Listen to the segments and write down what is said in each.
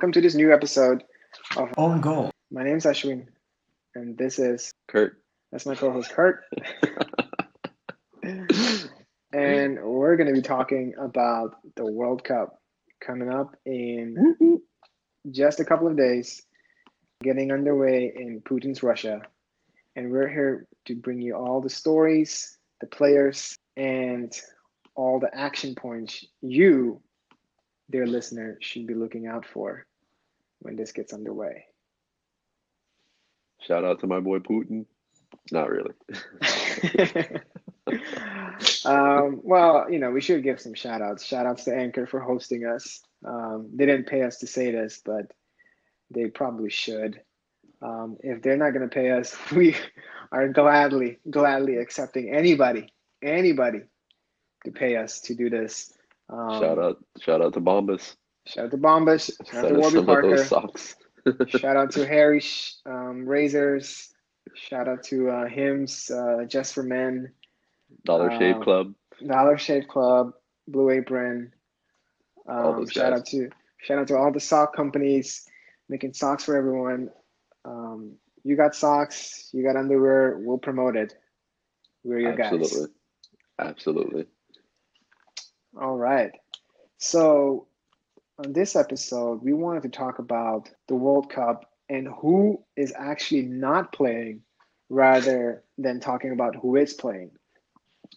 welcome to this new episode of Own Goal. My name's Ashwin, and this is Kurt. That's my co-host Kurt. and we're going to be talking about the World Cup coming up in just a couple of days, getting underway in Putin's Russia. And we're here to bring you all the stories, the players, and all the action points you, dear listener, should be looking out for when this gets underway. Shout out to my boy Putin. Not really. um, well, you know, we should give some shout outs. Shout outs to Anchor for hosting us. Um, they didn't pay us to say this, but they probably should. Um, if they're not going to pay us, we are gladly, gladly accepting anybody, anybody to pay us to do this. Um, shout out, shout out to Bombas. Shout out to Bombas. Shout out to Warby Parker. shout out to Harry um, Razors. Shout out to uh, Hims, uh, Just for Men. Dollar Shave um, Club. Dollar Shave Club, Blue Apron. Um, shout out to shout out to all the sock companies making socks for everyone. Um, you got socks, you got underwear. We'll promote it. We're your Absolutely. guys. Absolutely. All right. So on this episode, we wanted to talk about the World Cup and who is actually not playing rather than talking about who is playing.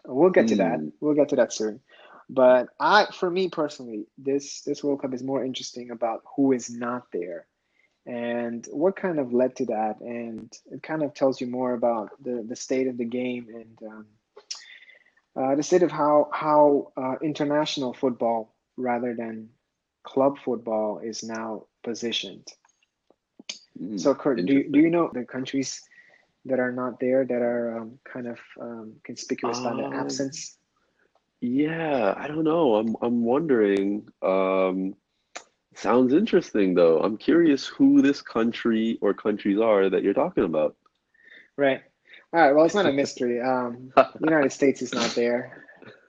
We'll get to mm. that. We'll get to that soon. But I for me personally, this this World Cup is more interesting about who is not there and what kind of led to that and it kind of tells you more about the the state of the game and um, uh, the state of how how uh, international football rather than club football is now positioned. Mm, so, Kurt, do you, do you know the countries that are not there that are um, kind of um, conspicuous by their um, absence? Yeah, I don't know. I'm I'm wondering. Um, sounds interesting though. I'm curious who this country or countries are that you're talking about. Right. All right. Well, it's not a mystery. Um, the United States is not there.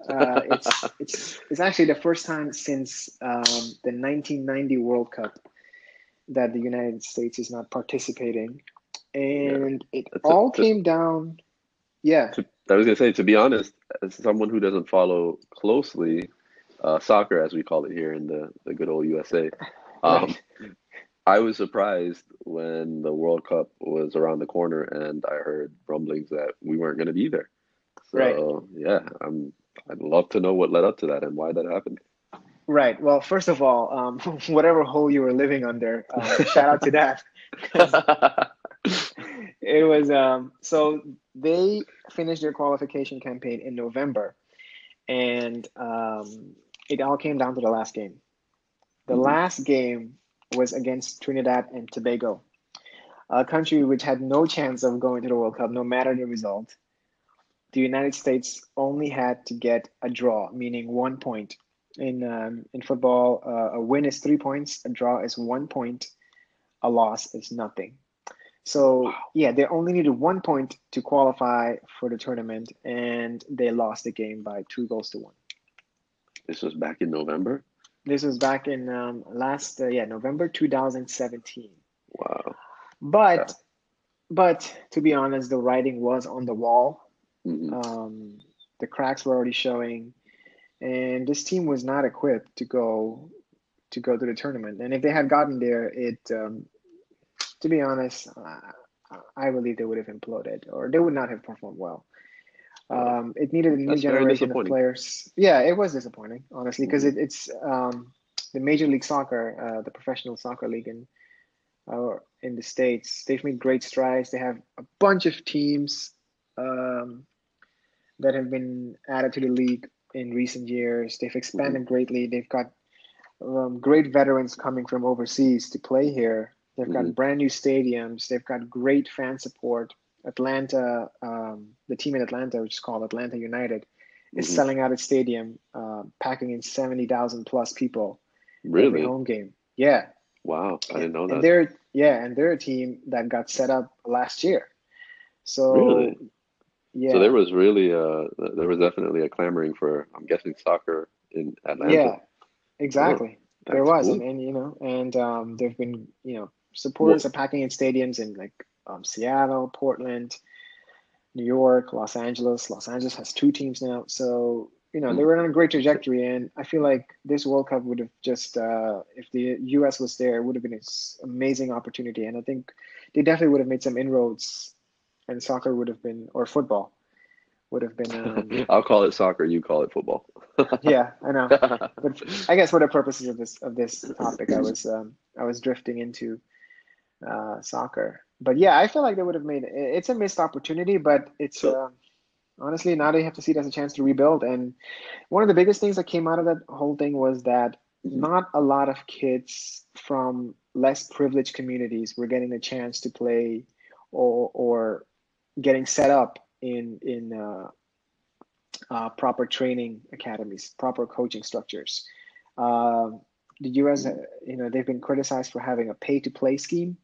Uh, it's it's it's actually the first time since um, the 1990 World Cup that the United States is not participating, and yeah. it That's all a, came down. Yeah, to, I was gonna say to be honest, as someone who doesn't follow closely uh, soccer, as we call it here in the the good old USA, um, I was surprised when the World Cup was around the corner and I heard rumblings that we weren't going to be there. So right. yeah, I'm I'd love to know what led up to that and why that happened. Right. Well, first of all, um, whatever hole you were living under, uh, shout out to that. it was um, so they finished their qualification campaign in November, and um, it all came down to the last game. The mm-hmm. last game was against Trinidad and Tobago, a country which had no chance of going to the World Cup, no matter the result the United States only had to get a draw, meaning one point. In um, in football, uh, a win is three points, a draw is one point, a loss is nothing. So wow. yeah, they only needed one point to qualify for the tournament, and they lost the game by two goals to one. This was back in November. This was back in um, last uh, yeah November 2017. Wow. But yeah. but to be honest, the writing was on the wall Mm-hmm. Um, the cracks were already showing, and this team was not equipped to go to go to the tournament. And if they had gotten there, it um, to be honest, uh, I believe they would have imploded or they would not have performed well. Um, it needed a new That's generation of players. Yeah, it was disappointing, honestly, because mm-hmm. it, it's um, the Major League Soccer, uh, the professional soccer league in uh, in the states. They've made great strides. They have a bunch of teams um, that have been added to the league in recent years. They've expanded mm-hmm. greatly. They've got um, great veterans coming from overseas to play here. They've got mm-hmm. brand new stadiums. They've got great fan support. Atlanta, um, the team in Atlanta, which is called Atlanta United, is mm-hmm. selling out its stadium, uh, packing in seventy thousand plus people. Really? Every home game. Yeah. Wow, I didn't know that. And they're yeah, and they're a team that got set up last year. So really? Yeah. So there was really uh there was definitely a clamoring for I'm guessing soccer in Atlanta. Yeah. Exactly. That's there was, cool. and, and, you know, and um, there've been you know supporters are packing in stadiums in like um, Seattle, Portland, New York, Los Angeles. Los Angeles has two teams now, so you know, they were on a great trajectory, and I feel like this World Cup would have just, uh, if the U.S. was there, it would have been an amazing opportunity, and I think they definitely would have made some inroads, and soccer would have been, or football, would have been. Um, I'll call it soccer. You call it football. yeah, I know. But I guess for the purposes of this of this topic, I was um, I was drifting into uh, soccer. But yeah, I feel like they would have made it's a missed opportunity, but it's. So, uh, honestly, now they have to see it as a chance to rebuild. And one of the biggest things that came out of that whole thing was that not a lot of kids from less privileged communities were getting a chance to play or, or getting set up in in uh, uh, proper training academies, proper coaching structures. Uh, the U.S., you know, they've been criticized for having a pay-to-play scheme,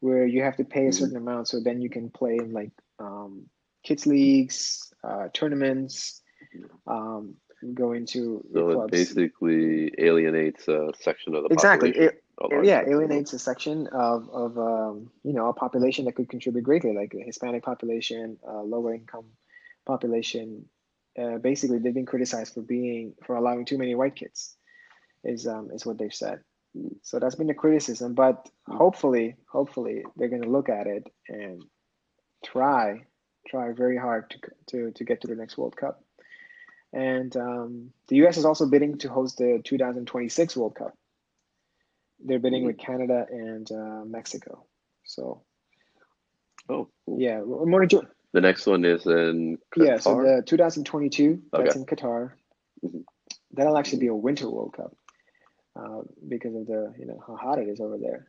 where you have to pay a certain amount so then you can play in like um, kids leagues, uh, tournaments, um, go into so clubs. it basically alienates a section of the exactly. It, yeah, alienates a section of of um, you know a population that could contribute greatly, like the Hispanic population, uh, lower income population. Uh, basically, they've been criticized for being for allowing too many white kids. Is um, is what they've said. So that's been the criticism, but hopefully, hopefully they're going to look at it and try try very hard to to to get to the next World Cup. And um, the U.S. is also bidding to host the 2026 World Cup. They're bidding with Canada and uh, Mexico. So, oh, cool. yeah, more to The next one is in Qatar? Yeah, so the 2022, okay. that's in Qatar. Mm-hmm. That'll actually be a winter World Cup uh, because of the, you know, how hot it is over there.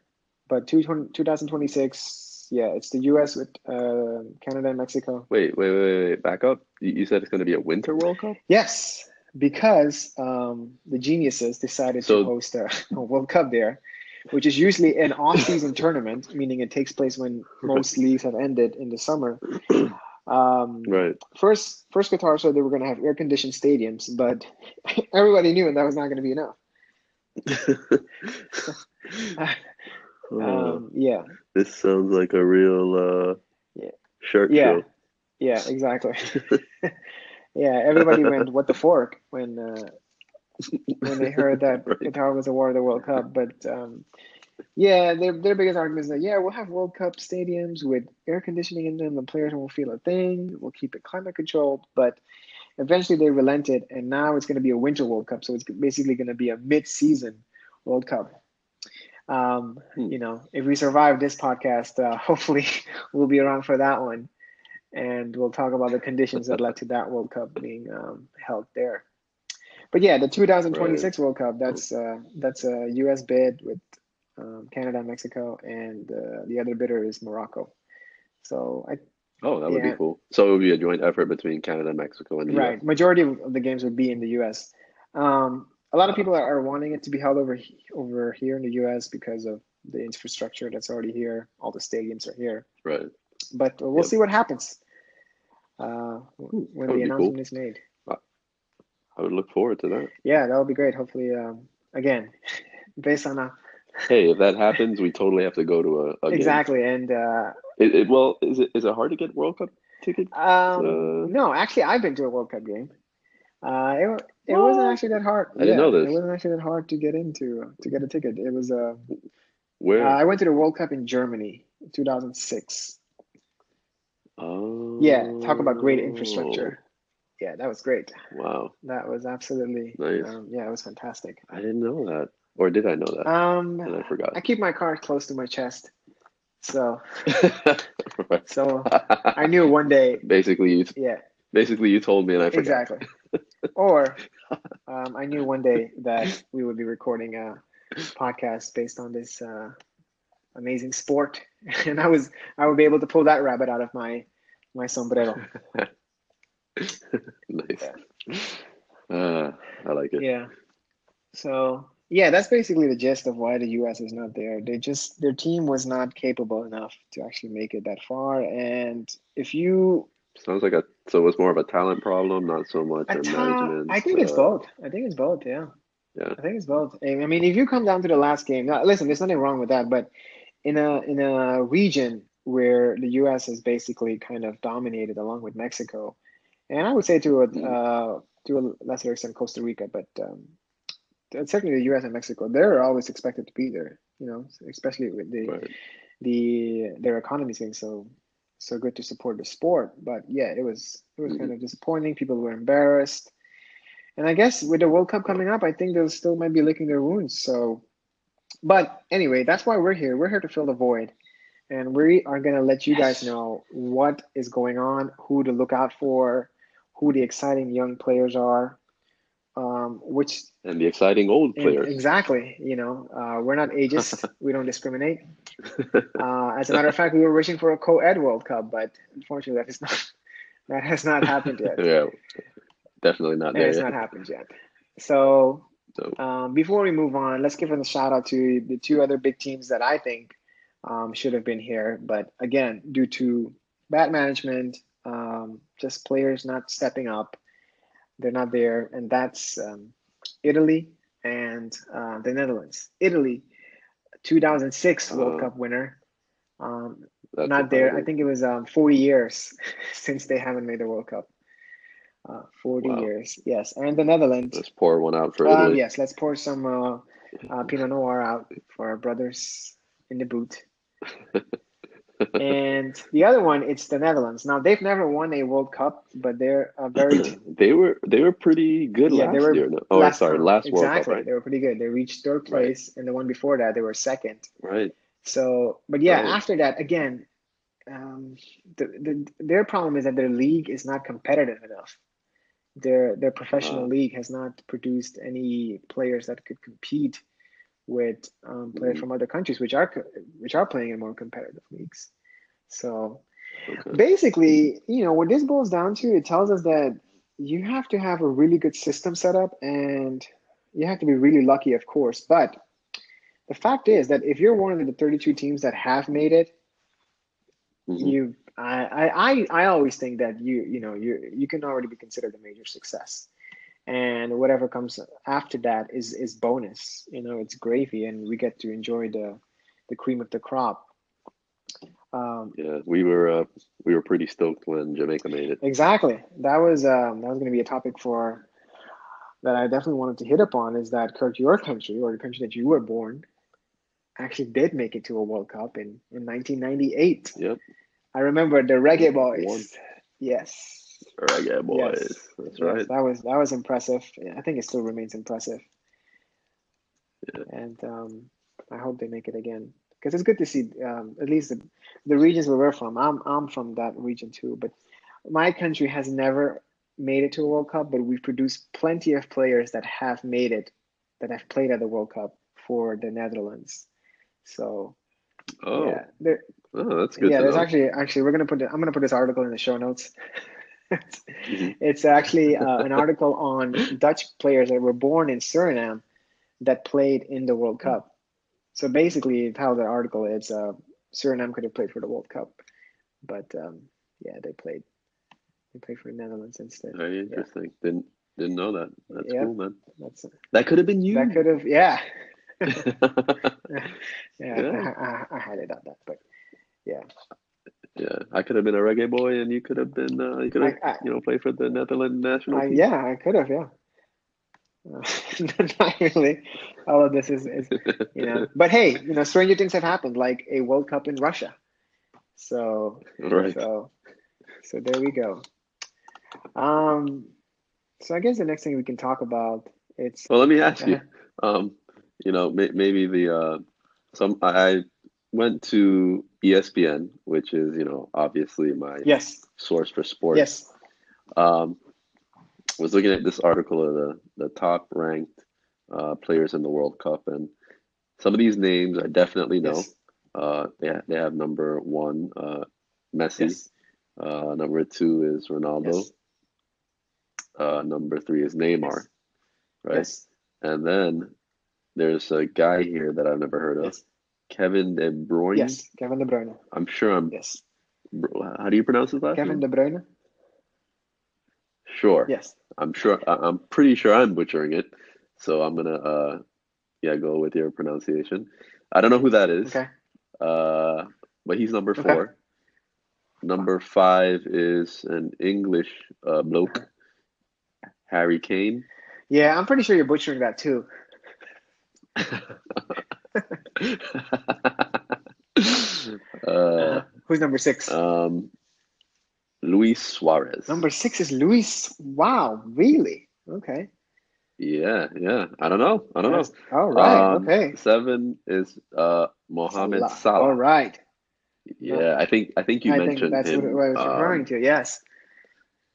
But 2026 yeah, it's the U.S. with uh, Canada and Mexico. Wait, wait, wait, wait, back up. You said it's going to be a Winter World Cup? Yes, because um, the geniuses decided so, to host a, a, World Cup there, which is usually an off-season tournament, meaning it takes place when most leagues have ended in the summer. Um, right. First, first Qatar said they were going to have air-conditioned stadiums, but everybody knew that was not going to be enough. um, yeah. This sounds like a real uh, yeah. shark yeah. show. Yeah, exactly. Yeah, everybody went what the fork when uh, when they heard that right. Qatar was awarded the World Cup. But um, yeah, their their biggest argument is that yeah, we'll have World Cup stadiums with air conditioning in them. The players won't feel a thing. We'll keep it climate controlled, but eventually they relented, and now it's going to be a Winter World Cup. So it's basically going to be a mid-season World Cup. Um, hmm. You know, if we survive this podcast, uh, hopefully we'll be around for that one, and we'll talk about the conditions that led to that World Cup being um, held there. But yeah, the 2026 right. World Cup that's uh, that's a U.S. bid with um, Canada, Mexico, and uh, the other bidder is Morocco. So I. Oh, that would yeah. be cool. So it would be a joint effort between Canada, Mexico, and the right. US. Majority of the games would be in the U.S. Um, a lot of people are wanting it to be held over over here in the U.S. because of the infrastructure that's already here. All the stadiums are here. Right. But we'll yep. see what happens uh, when the announcement cool. is made. I would look forward to that. Yeah, that would be great. Hopefully, um, again, based on a. hey, if that happens, we totally have to go to a, a exactly, game. and uh, it, it, well, is it is it hard to get World Cup tickets? Um, uh, no, actually, I've been to a World Cup game. Uh, it, it wasn't actually that hard. I didn't know this. It wasn't actually that hard to get into to get a ticket. It was uh, where uh, I went to the World Cup in Germany, 2006. Oh. Yeah, talk about great infrastructure. Yeah, that was great. Wow. That was absolutely nice. Um, yeah, it was fantastic. I didn't know that, or did I know that? Um, and I forgot. I keep my card close to my chest, so so I knew one day. Basically, you. Yeah. Basically, you told me and I forgot. Exactly. or um, I knew one day that we would be recording a podcast based on this uh, amazing sport, and I was I would be able to pull that rabbit out of my my sombrero. nice. Yeah. Uh, I like it. Yeah. So yeah, that's basically the gist of why the U.S. is not there. They just their team was not capable enough to actually make it that far, and if you Sounds like a so it was more of a talent problem, not so much a, a ta- management. I think uh, it's both. I think it's both. Yeah. Yeah. I think it's both. I mean, if you come down to the last game, now, listen, there's nothing wrong with that, but in a in a region where the U.S. has basically kind of dominated along with Mexico, and I would say to a mm-hmm. uh, to a lesser extent Costa Rica, but um, certainly the U.S. and Mexico, they're always expected to be there. You know, especially with the right. the their economies being so so good to support the sport. But yeah, it was it was mm-hmm. kind of disappointing. People were embarrassed, and I guess with the World Cup coming up, I think they'll still might be licking their wounds. So, but anyway, that's why we're here. We're here to fill the void, and we are gonna let you guys know what is going on, who to look out for, who the exciting young players are, um, which and the exciting old players. Exactly. You know, uh, we're not ageist. we don't discriminate. Uh, as a matter of fact, we were wishing for a co-ed World Cup, but unfortunately, that is not that has not happened yet. yeah, definitely not. It has yet. not happened yet. So, so. Um, before we move on, let's give a shout out to the two other big teams that I think um, should have been here, but again, due to bad management, um, just players not stepping up, they're not there, and that's um, Italy and uh, the Netherlands. Italy, 2006 World uh, Cup winner. Um, not there. I think it was um, 40 years since they haven't made the World Cup. Uh, 40 wow. years, yes. And the Netherlands. Let's pour one out for um, Italy. yes, let's pour some uh, uh, Pinot Noir out for our brothers in the boot. and the other one, it's the Netherlands. Now they've never won a World Cup, but they're a very they were they were pretty good yeah, last they were, year. No. Oh, last sorry, last exactly. World Cup. Right? They were pretty good. They reached third place, right. and the one before that they were second. Right. So, but yeah, right. after that, again, um, the, the their problem is that their league is not competitive enough. Their their professional league has not produced any players that could compete with um, players mm-hmm. from other countries, which are which are playing in more competitive leagues. So okay. basically, you know, what this boils down to, it tells us that you have to have a really good system set up, and you have to be really lucky, of course. But the fact is that if you're one of the 32 teams that have made it, mm-hmm. you I, I I always think that you you know you you can already be considered a major success. And whatever comes after that is is bonus you know it's gravy and we get to enjoy the the cream of the crop. Um, yeah we were uh, we were pretty stoked when jamaica made it. Exactly. That was um, that was going to be a topic for that i definitely wanted to hit upon is that Kurt your country or the country that you were born actually did make it to a world cup in in 1998 yep i remember the reggae boys One. yes Reggae boys. Yes. That's yes. That was that was impressive. I think it still remains impressive. Yeah. And um, I hope they make it again because it's good to see um, at least the, the regions where we're from. I'm I'm from that region too, but my country has never made it to a World Cup, but we've produced plenty of players that have made it, that have played at the World Cup for the Netherlands. So, oh, yeah, oh that's good. Yeah, there's know. actually actually we're gonna put I'm gonna put this article in the show notes. mm-hmm. It's actually uh, an article on Dutch players that were born in Suriname that played in the World Cup. So basically, how the article is, uh, Suriname could have played for the World Cup, but um, yeah, they played. They played for the Netherlands instead. Very interesting. Yeah. Didn't didn't know that. That's yeah, cool, man. That's that could have been you. That could have, yeah. yeah. I, I, I had it on that, but yeah. Yeah, I could have been a reggae boy, and you could have been, uh, you could have, I, you know, played for the Netherlands national. I, yeah, I could have. Yeah. Uh, not really. All of this is, is, you know, but hey, you know, stranger things have happened, like a World Cup in Russia. So, right. so, so there we go. Um, so I guess the next thing we can talk about it's. Well, let me ask uh, you. Um, you know, may, maybe the uh, some I went to ESPN, which is you know obviously my yes source for sports. Yes. Um, was looking at this article of the the top ranked uh, players in the World Cup, and some of these names I definitely know. Yes. Uh, they they have number one, uh, Messi. Yes. Uh, number two is Ronaldo. Yes. Uh, number three is Neymar. Right. Yes. And then there's a guy here that I've never heard of. Kevin De Bruyne. Yes, Kevin De Bruyne. I'm sure I'm. Yes. How do you pronounce his last Kevin name? Kevin De Bruyne. Sure. Yes. I'm sure. I'm pretty sure I'm butchering it. so I'm gonna uh, yeah, go with your pronunciation. I don't know who that is. Okay. Uh, but he's number four. Okay. Number five is an English uh, bloke, Harry Kane. Yeah, I'm pretty sure you're butchering that too. Uh, Who's number six? um, Luis Suarez. number six is Luis. Wow, really? Okay. Yeah, yeah. I don't know. I don't That's- All right. Um, okay. Seven is uh Mohamed Salah. All right. Yeah, I think I think you I think mentioned that's him. what, I was um, referring to. Yes.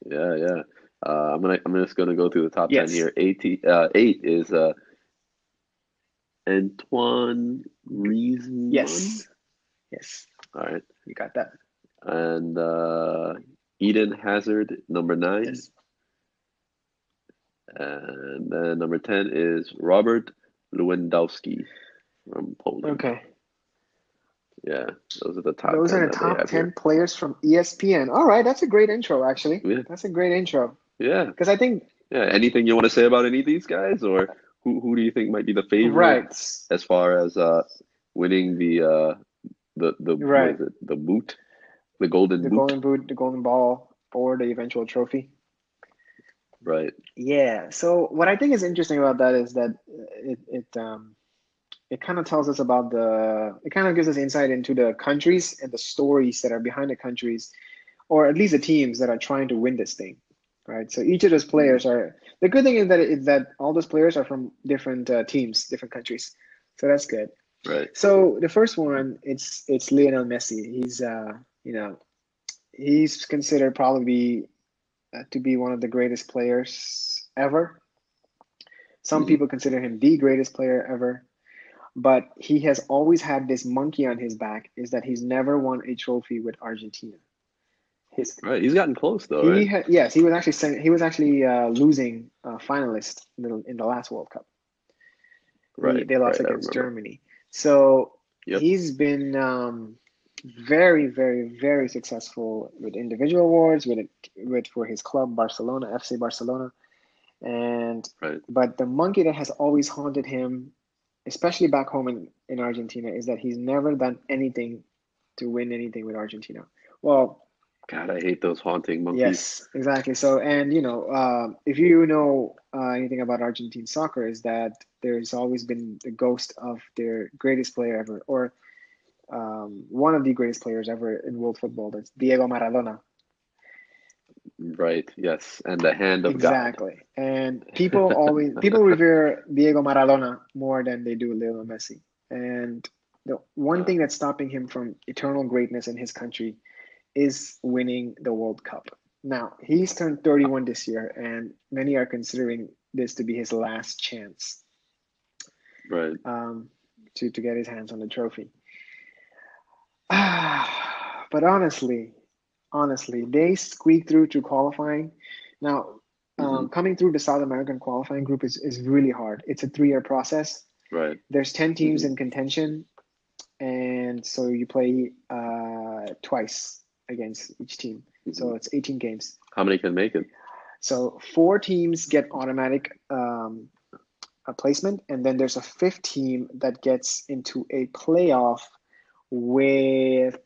Yeah, yeah. Uh, I'm gonna I'm just gonna go through the top Yes. ten here. Eight uh, eight is uh Antoine Griezmann. Yes. Yes. All right. You got that. And uh Eden Hazard, number nine. Yes. And then number ten is Robert Lewandowski from Poland. Okay. Yeah, those are the top. Those 10 are the top 10 here. players from ESPN. All right. That's a great intro, actually. Yeah. That's a great intro. Yeah, Because I think, yeah. Anything you want to say about any of these guys, or who who do you think might be the favorite right. as far as uh winning the uh the the Right. it the boot, the golden The boot, golden boot, the golden ball, or the eventual trophy. right? Yeah. So what I think is interesting about that is that it it um it kind of tells us about the it kind of gives us insight into the countries and the stories that are behind the countries, or at least the teams that are trying to win this thing, right? So each of those players are the good thing is that is that all those players are from different uh, teams, different countries. So that's good. Right. So the first one, it's it's Lionel Messi. He's uh you know he's considered probably uh, to be one of the greatest players ever. Some Mhm. people consider him the greatest player ever, but he has always had this monkey on his back is that he's never won a trophy with Argentina. His Right. He's gotten close though, he right? ha- yes he was actually he was actually uh, losing uh, finalist in the, in the last World Cup. He- Right. they lost right, against. Germany. So Yep. he's been um, very, very, very successful with individual awards, with it, with for his club Barcelona, FC Barcelona, and Right. but the monkey that has always haunted him, especially back home in, in Argentina, is that he's never done anything to win anything with Argentina. Well, God, I hate those haunting monkeys. Yes, exactly. So, and you know, uh, if you know uh, anything about Argentine soccer, is that there's always been the ghost of their greatest player ever, or um, one of the greatest players ever in world football. That's Diego Maradona. Right. Yes. And the hand of God. Exactly. And people always people revere Diego Maradona more than they do Lionel Messi. And the one thing that's stopping him from eternal greatness in his country is winning the World Cup. Now, he's turned 31 this year, and many are considering this to be his last chance Right. um, to, to get his hands on the trophy. but honestly, honestly, they squeaked through to qualifying. Now, um, coming through the South American qualifying group is, is really hard. It's a three year process. Right. There's 10 teams Mhm. in contention, and so you play uh, twice against each team. So Mhm. it's 18 games. How many can make it? So four teams get automatic um, a placement, and then there's a fifth team that gets into a playoff with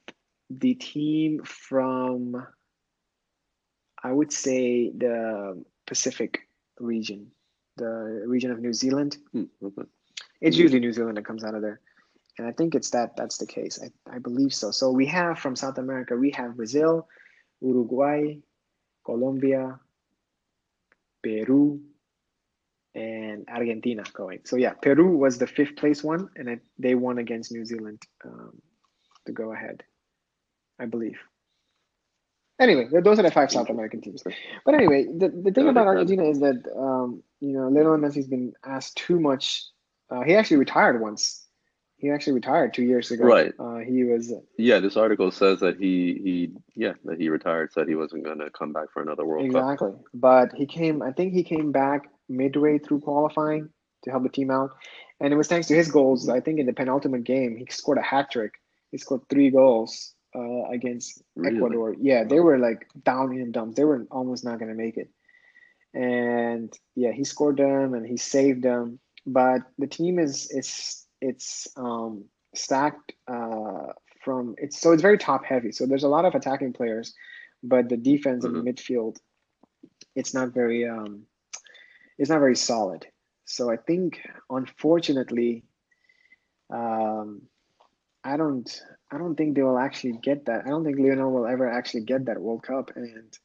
the team from, I would say, the Pacific region, the region of New Zealand. Hmm. It's usually New Zealand that comes out of there. And I think it's that that's the case. I, I believe so. So we have from South America, we have Brazil, Uruguay, Colombia, Peru, and Argentina going. So yeah, Peru was the fifth place one, and I, they won against New Zealand um, to go ahead, I believe. Anyway, those are the five South American teams. But anyway, the, the thing about. Argentina is that um, you know Lionel Messi's been asked too much. Uh, he actually retired once. He actually retired two years ago. Right. Uh, he was Yeah, this article says that he he yeah that he retired. Said he wasn't gonna come back for another World Cup. exactly, but he came. I think he came back midway through qualifying to help the team out, and it was thanks to his goals. I think in the penultimate game, he scored a hat trick. He scored three goals uh, against Really? Ecuador. Yeah, they were like down in the dumps. They were almost not going to make it. and yeah, he scored them and he saved them. But the team is is it's um, stacked uh, from it's so it's very top heavy. So there's a lot of attacking players, but the defense mm-hmm. and midfield, it's not very um, it's not very solid. So I think unfortunately, um, I don't I don't think they will actually get that. I don't think Lionel will ever actually get that World Cup, and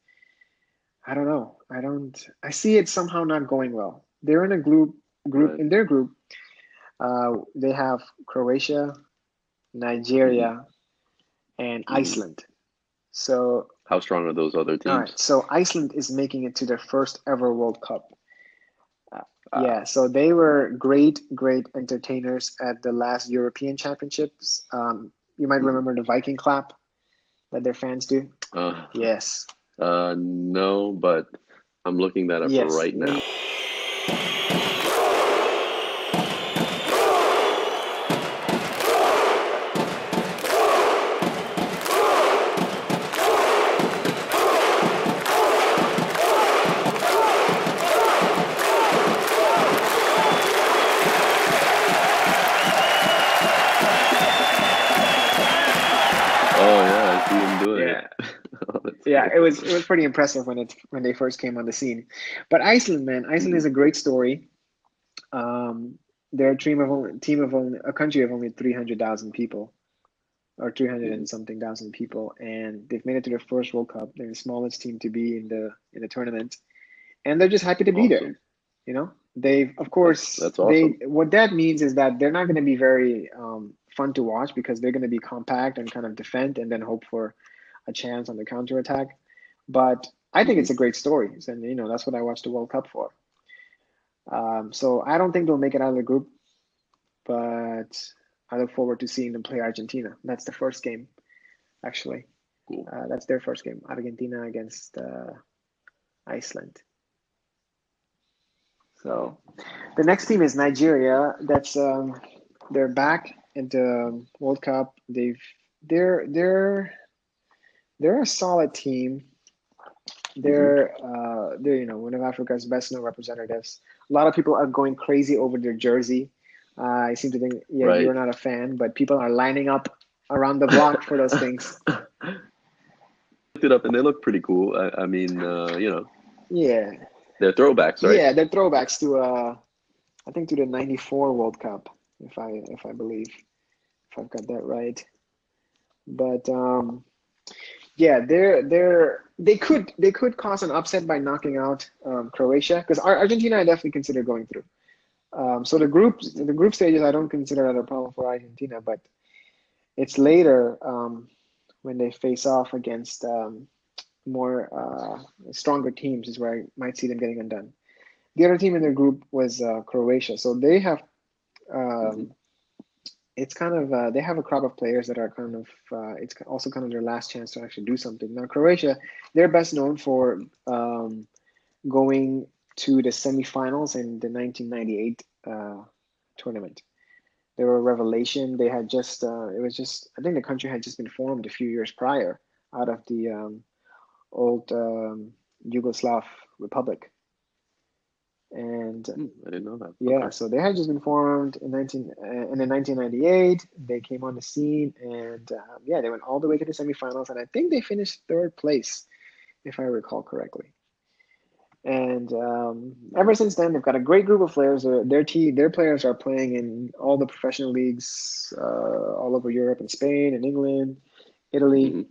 I don't know. I don't. I see it somehow not going well. They're in a group group right. in their group. Uh, they have Croatia, Nigeria, and mm-hmm. Iceland. So how strong are those other teams? All right. So Iceland is making it to their first ever World Cup. Uh, uh, yeah. So they were great, great entertainers at the last European Championships. Um, you might mm-hmm. remember the Viking clap that their fans do. Uh, yes. Uh, no, but I'm looking that up yes. right now. It was it was pretty impressive when it when they first came on the scene. But Iceland, man, Iceland is a great story. Um, they're a team of only, team of only a country of only three hundred thousand people, or three hundred and something thousand people, and they've made it to their first World Cup. They're the smallest team to be in the in the tournament, and they're just happy to be awesome. there. You know, they've of course that's, that's awesome. They, what that means is that they're not going to be very um, fun to watch because they're going to be compact and kind of defend and then hope for a chance on the counter attack. But I think it's a great story, and you know that's what I watched the World Cup for. Um, so I don't think they'll make it out of the group, but I look forward to seeing them play Argentina. That's the first game, actually. Cool. Uh, that's their first game, Argentina against uh, Iceland. So the next team is Nigeria. That's um, they're back in the World Cup. They've they're they're they're a solid team. They're uh, they're you know one of Africa's best known representatives. A lot of people are going crazy over their jersey. Uh, I seem to think yeah right. you're not a fan, but people are lining up around the block for those things. Looked it up and they look pretty cool. I, I mean, uh, you know. Yeah. They're throwbacks, right? Yeah, they're throwbacks to uh, I think to the '94 World Cup, if I if I believe, if I've got that right. But um, yeah, they're they're they could they could cause an upset by knocking out um, Croatia because Argentina I definitely consider going through. Um, so the group the group stages I don't consider that a problem for Argentina, but it's later um, when they face off against um, more uh, stronger teams is where I might see them getting undone. The other team in their group was uh, Croatia, so they have um, mm-hmm it's kind of uh, they have a crop of players that are kind of uh, it's also kind of their last chance to actually do something. Now Croatia, they're best known for um, going to the semifinals in the 1998 uh, tournament. They were a revelation. They had just uh, it was just I think the country had just been formed a few years prior out of the um, old um, Yugoslav republic and hmm, I didn't know that. Yeah, okay. so they had just been formed in 19 uh, and in 1998 they came on the scene and uh, yeah they went all the way to the semifinals and I think they finished third place if I recall correctly. And um, ever since then, they've got a great group of players. Uh, their team, their players are playing in all the professional leagues uh, all over Europe and Spain and England, Italy. Mm-hmm.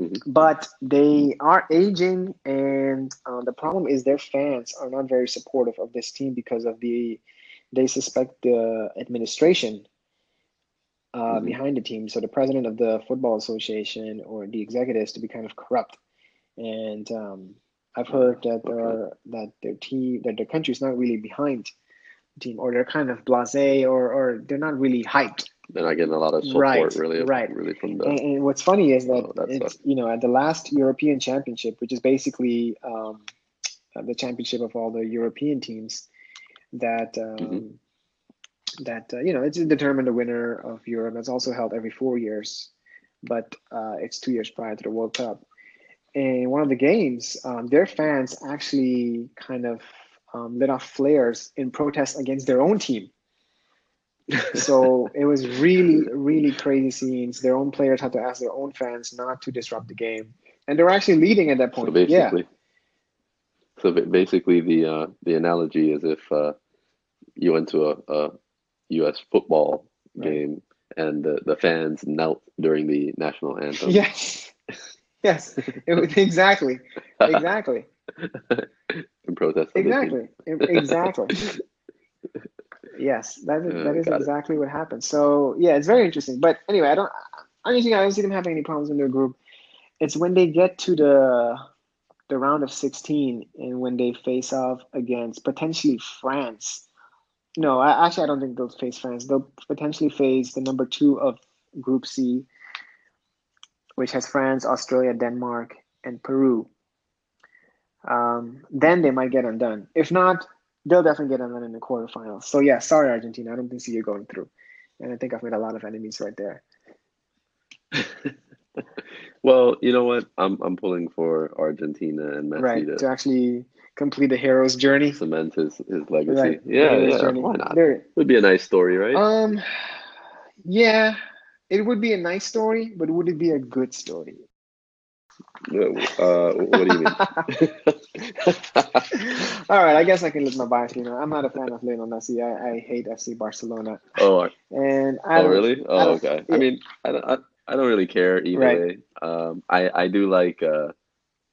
Mm-hmm. But they are aging, and uh, the problem is their fans are not very supportive of this team because of the they suspect the administration uh, mm-hmm. behind the team. So the president of the football association or the executives to be kind of corrupt, and um, I've heard that there are, that their team that their country is not really behind the team, or they're kind of blasé, or or they're not really hyped they're not getting a lot of support right, really, right. really from the. And, and what's funny is that, oh, that it's you know at the last European Championship, which is basically um, uh, the championship of all the European teams, that um, mm-hmm. that uh, you know it's determined the winner of Europe. It's also held every four years, but uh, it's two years prior to the World Cup. in one of the games, um, their fans actually kind of um, lit off flares in protest against their own team. So it was really, really crazy scenes. Their own players had to ask their own fans not to disrupt the game, and they were actually leading at that point. So basically, yeah. So basically, the uh, the analogy is if uh, you went to a, a U.S. football right. game and the, the fans knelt during the national anthem. Yes. Yes. It exactly. Exactly. In protest. Exactly. Exactly. yes, that is, that is exactly it. what happened. So yeah, it's very interesting. But anyway, I don't. Honestly, I don't see them having any problems in their group. It's when they get to the the round of 16 and when they face off against potentially France no, I, actually, I don't think they'll face France. They'll potentially face the number two of Group C, which has France, Australia, Denmark, and Peru. Um, then they might get undone. If not, they'll definitely get undone in the quarterfinals. So yeah, sorry Argentina, I don't think you're going through, and I think I've made a lot of enemies right there. well, you know what? I'm I'm pulling for Argentina and Messi right, to, to actually complete the hero's journey. Cement his, his legacy. Right. Yeah, yeah. Journey. Why not? There, would be a nice story, right? Um, yeah, it would be a nice story, but would it be a good story? Uh, what do you mean? All right, I guess I can live my bias. You know, I'm not a fan of Lionel Messi. I, I hate FC Barcelona. Oh, and I oh really? Oh, I okay. I mean, I don't, I, I don't really care either right. way. Um, I, I do like uh,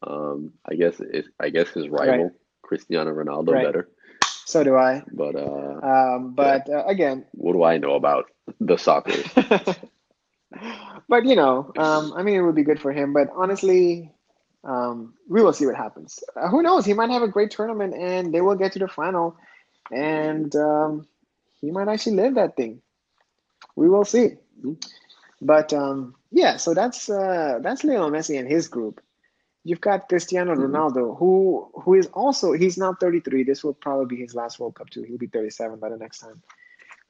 um, I guess it, I guess his rival right. Cristiano Ronaldo right. better. So do I. But uh, um, but uh, again, what do I know about the soccer? but you know, um, I mean, it would be good for him. But honestly, um, we will see what happens. Uh, who knows? He might have a great tournament, and they will get to the final, and um, he might actually live that thing. We will see. Mm-hmm. But um, yeah, so that's uh, that's Lionel Messi and his group you've got Cristiano mm-hmm. Ronaldo, who who is also he's now 33. This will probably be his last World Cup too. He'll be 37 by the next time,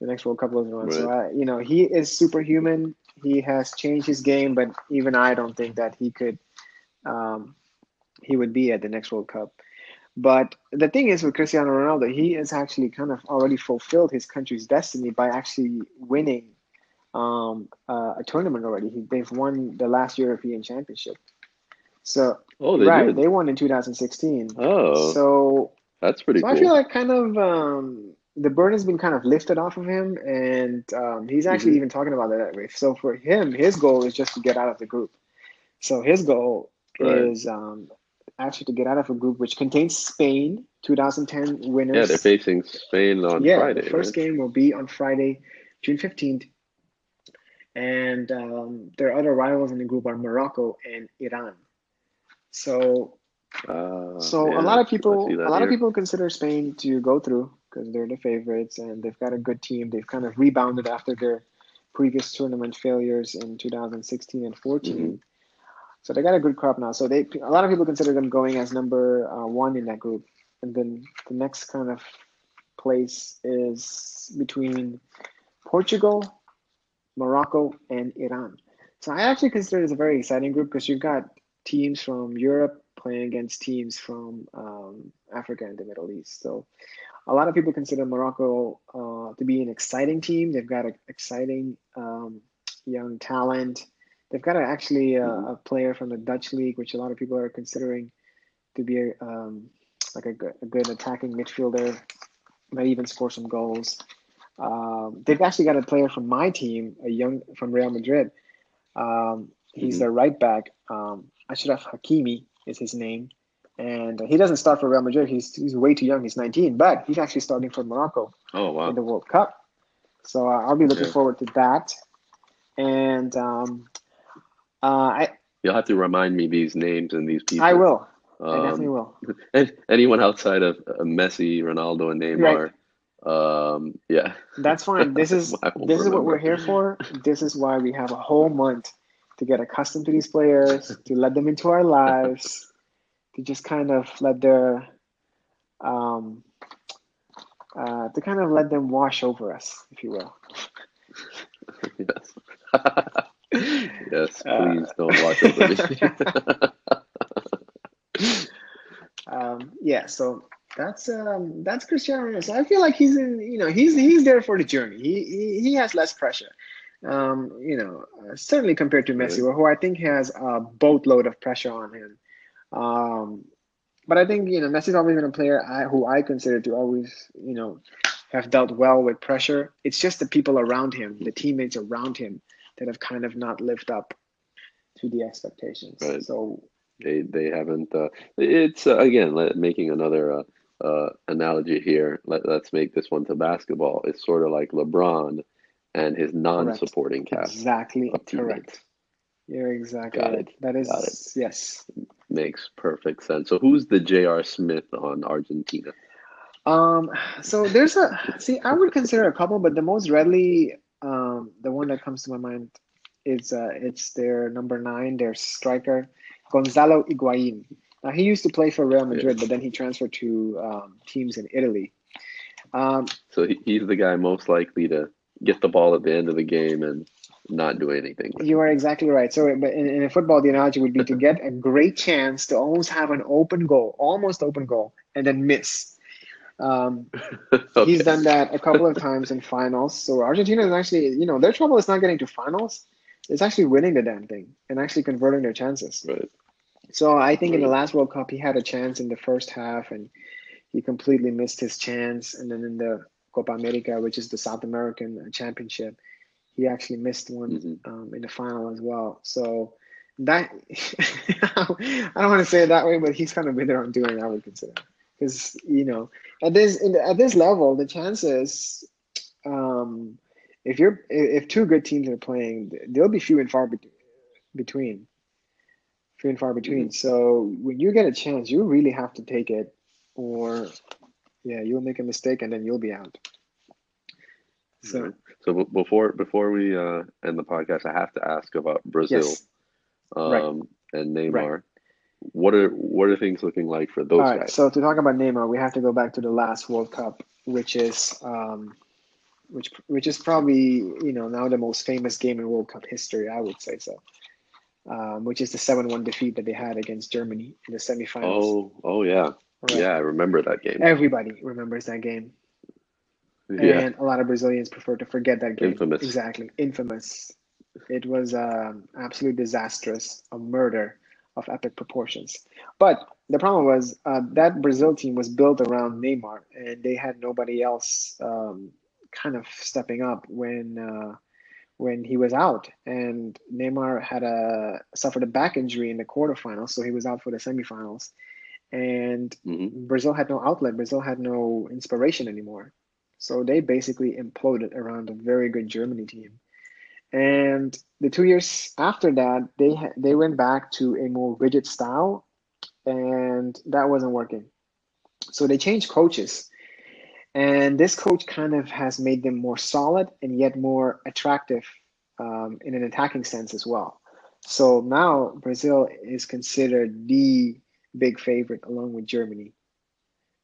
the next World Cup rolls around. Right. So I, you know, he is superhuman. He has changed his game, but even I don't think that he could, um, he would be at the next World Cup. But the thing is with Cristiano Ronaldo, he has actually kind of already fulfilled his country's destiny by actually winning um, uh, a tournament already. He, they've won the last European Championship. So oh, they right, did. they won in 2016. Oh, so that's pretty. So cool. I feel like kind of um, the burden's been kind of lifted off of him, and um, he's actually mm-hmm. even talking about that way. So for him, his goal is just to get out of the group. So his goal right. is um, actually to get out of a group which contains Spain, 2010 winners. Yeah, they're facing Spain on yeah, Friday. the first right? game will be on Friday, June 15th. And um, their other rivals in the group are Morocco and Iran. So, uh, so yeah, a lot of people, a lot here. of people consider Spain to go through because they're the favorites and they've got a good team. They've kind of rebounded after their previous tournament failures in 2016 and 14. Mm-hmm. So they got a good crop now. So they, a lot of people consider them going as number uh, one in that group. And then the next kind of place is between Portugal, Morocco, and Iran. So I actually consider this a very exciting group because you've got teams from Europe playing against teams from um, Africa and the Middle East. So a lot of people consider Morocco uh, to be an exciting team. They've got an exciting um, young talent. They've got a, actually a, a, player from the Dutch league, which a lot of people are considering to be a, um, like a good, a good attacking midfielder. Might even score some goals. Um, they've actually got a player from my team, a young from Real Madrid. Um, he's mm-hmm. their right back. Um, Achraf Hakimi is his name, and he doesn't start for Real Madrid. He's he's way too young. He's 19, but he's actually starting for Morocco. Oh wow! In the World Cup, so uh, I'll be looking yeah. forward to that. And um, uh, I you'll have to remind me these names and these people. I will. Um, I definitely will. And anyone outside of uh, Messi, Ronaldo, and Neymar. Right. Um, yeah, that's fine. This is this remember. is what we're here for. This is why we have a whole month to get accustomed to these players, to let them into our lives, to just kind of let their, um, uh, to kind of let them wash over us, if you will. yes. yes, please uh, don't wash over me. um, yeah, so that's um, that's Cristiano Ronaldo. So I feel like he's in, you know, he's he's there for the journey. He he, he has less pressure. Um, you know, uh, certainly compared to Messi, who I think has a boatload of pressure on him. Um, but I think you know Messi's always been a player I, who I consider to always you know have dealt well with pressure. It's just the people around him, the teammates around him, that have kind of not lived up to the expectations. Right. So they they haven't. Uh, it's uh, again making another uh, uh, analogy here. Let, let's make this one to basketball. It's sort of like LeBron and his non-supporting cast. Exactly correct. You're exactly Got right. It. That is Got it. yes. Makes perfect sense. So who's the J.R. Smith on Argentina? Um, so there's a see, I would consider a couple, but the most readily, um, the one that comes to my mind is uh, it's their number nine, their striker, Gonzalo Higuain. Now he used to play for Real Madrid, yeah. but then he transferred to um, teams in Italy. Um, so he, he's the guy most likely to get the ball at the end of the game and not do anything. You are exactly right. So, but in, in football, the analogy would be to get a great chance to almost have an open goal, almost open goal, and then miss. Um, okay. He's done that a couple of times in finals. So Argentina is actually, you know, their trouble is not getting to finals. It's actually winning the damn thing and actually converting their chances. Right. So I think right. in the last World Cup, he had a chance in the first half and he completely missed his chance. And then in the Copa America, which is the South American Championship, he actually missed one mm-hmm. um, in the final as well. So that I don't want to say it that way, but he's kind of been there on doing. I would consider because you know at this the, at this level, the chances um, if you're if two good teams are playing, there'll be few and far be- between. Few and far between. Mm-hmm. So when you get a chance, you really have to take it, or yeah, you'll make a mistake and then you'll be out. So, so before before we uh, end the podcast, I have to ask about Brazil, yes. um, right. and Neymar. Right. What are what are things looking like for those All right, guys? So to talk about Neymar, we have to go back to the last World Cup, which is um, which which is probably you know now the most famous game in World Cup history. I would say so. Um, which is the seven one defeat that they had against Germany in the semifinals. Oh, oh yeah, right. yeah, I remember that game. Everybody remembers that game. Yeah. And a lot of Brazilians prefer to forget that game. Infamous. Exactly, infamous. It was um, absolutely disastrous, a murder of epic proportions. But the problem was uh, that Brazil team was built around Neymar, and they had nobody else um, kind of stepping up when uh, when he was out. And Neymar had a suffered a back injury in the quarterfinals, so he was out for the semifinals. And mm-hmm. Brazil had no outlet. Brazil had no inspiration anymore. So they basically imploded around a very good Germany team. And the two years after that, they ha- they went back to a more rigid style, and that wasn't working. So they changed coaches, and this coach kind of has made them more solid and yet more attractive um, in an attacking sense as well. So now Brazil is considered the big favorite along with Germany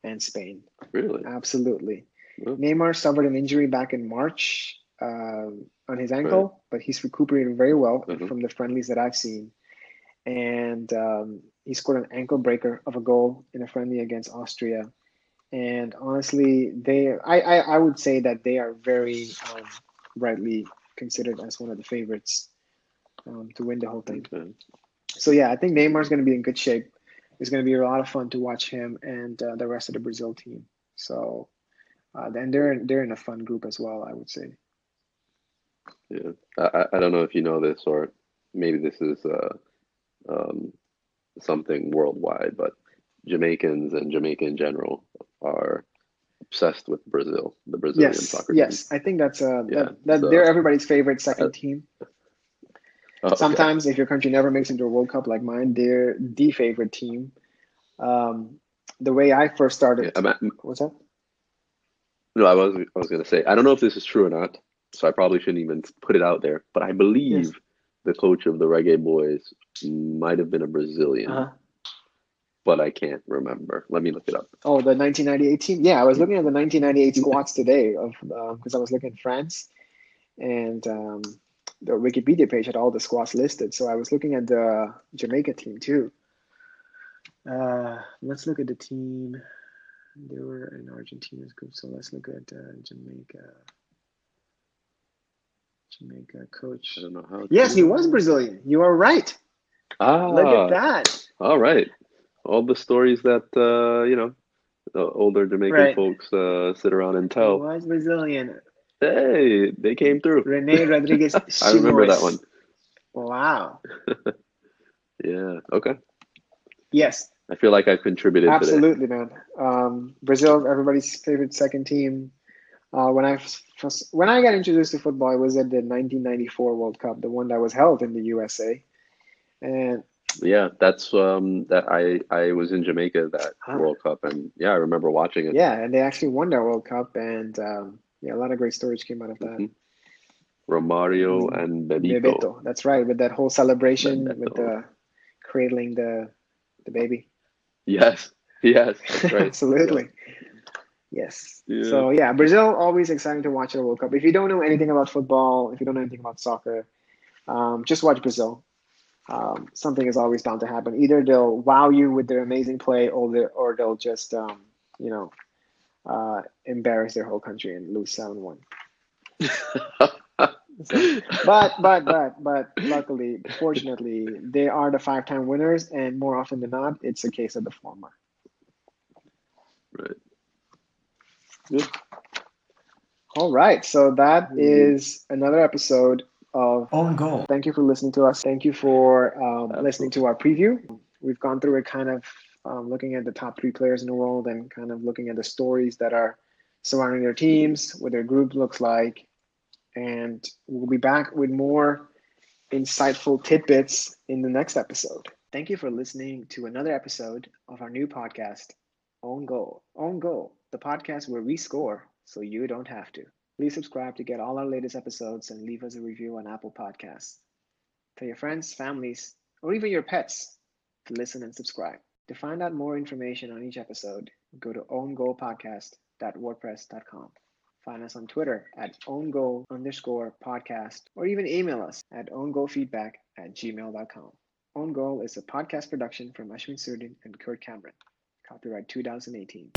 and Spain. Really? Absolutely. Neymar suffered an injury back in March uh, on his ankle, right. but he's recuperated very well mm-hmm. from the friendlies that I've seen. And um, he scored an ankle breaker of a goal in a friendly against Austria. And honestly, they I, I, I would say that they are very um, rightly considered as one of the favorites um, to win the whole thing. Okay. So yeah, I think Neymar's going to be in good shape. It's going to be a lot of fun to watch him and uh, the rest of the Brazil team. So uh, and they're they're in a fun group as well. I would say. Yeah, I, I don't know if you know this or maybe this is uh, um, something worldwide, but Jamaicans and Jamaica in general are obsessed with Brazil, the Brazilian yes, soccer yes. team. I think that's uh, yeah, that, that so, they're everybody's favorite second uh, team. Oh, Sometimes, if your country never makes into a World Cup like mine, they're the favorite team. Um, the way I first started, yeah, what's that? No, I was I was gonna say I don't know if this is true or not, so I probably shouldn't even put it out there. But I believe yes. the coach of the Reggae Boys might have been a Brazilian, uh-huh. but I can't remember. Let me look it up. Oh, the 1998 team. Yeah, I was looking at the 1998 squads today of because um, I was looking at France, and um, the Wikipedia page had all the squads listed. So I was looking at the Jamaica team too. Uh, let's look at the team. They were in Argentina's group, so let's look at uh, Jamaica. Jamaica coach. I don't know how. Yes, he was Brazilian. You are right. Ah, Look at that. All right. All the stories that uh, you know, the older Jamaican Right. folks uh, sit around and He tell. was Brazilian. Hey, they came through. Rene Rodriguez. I remember that one. Wow. Yeah. Okay. Yes, I feel like I've contributed absolutely, man. Um, Brazil, everybody's favorite second team. Uh, when I first, when I got introduced to football, it was at the 1994 World Cup, the one that was held in the USA. And Yeah, that's um that I I was in Jamaica that Huh. World Cup and yeah, I remember watching it. yeah, and they actually won that World Cup, and um, yeah, a lot of great stories came out of that. Mhm. Romario Mhm. and Bebito. Bebeto, that's right, with that whole celebration with the cradling the the baby. Yes. Yes, right. Absolutely. Yes. Yeah. So yeah, Brazil always exciting to watch at the World Cup. If you don't know anything about football, if you don't know anything about soccer, um, just watch Brazil. Um, something is always bound to happen. Either they'll wow you with their amazing play, or they or they'll just um, you know uh, embarrass their whole country and lose seven one. So, but but but but luckily, fortunately, they are the five time winners, and more often than not, it's a case of the former. Right. All right, so that Mhm. is another episode of. Own goal. Thank you for listening to us. Thank you for um, listening to our preview. We've gone through it, kind of um, looking at the top three players in the world, and kind of looking at the stories that are surrounding their teams, what their group looks like, and we'll be back with more insightful tidbits in the next episode. Thank you for listening to another episode of our new podcast, Own Goal. Own Goal, the podcast where we score so you don't have to. Please subscribe to get all our latest episodes and leave us a review on Apple Podcasts. Tell your friends, families, or even your pets to listen and subscribe. To find out more information on each episode, go to owngoalpodcast.wordpress.com. Find us on Twitter at owngoal underscore podcast, or even email us at owngoalfeedback at gmail.com. Own Goal is a podcast production from Ashwin Surdin and Kurt Cameron. Copyright 2018.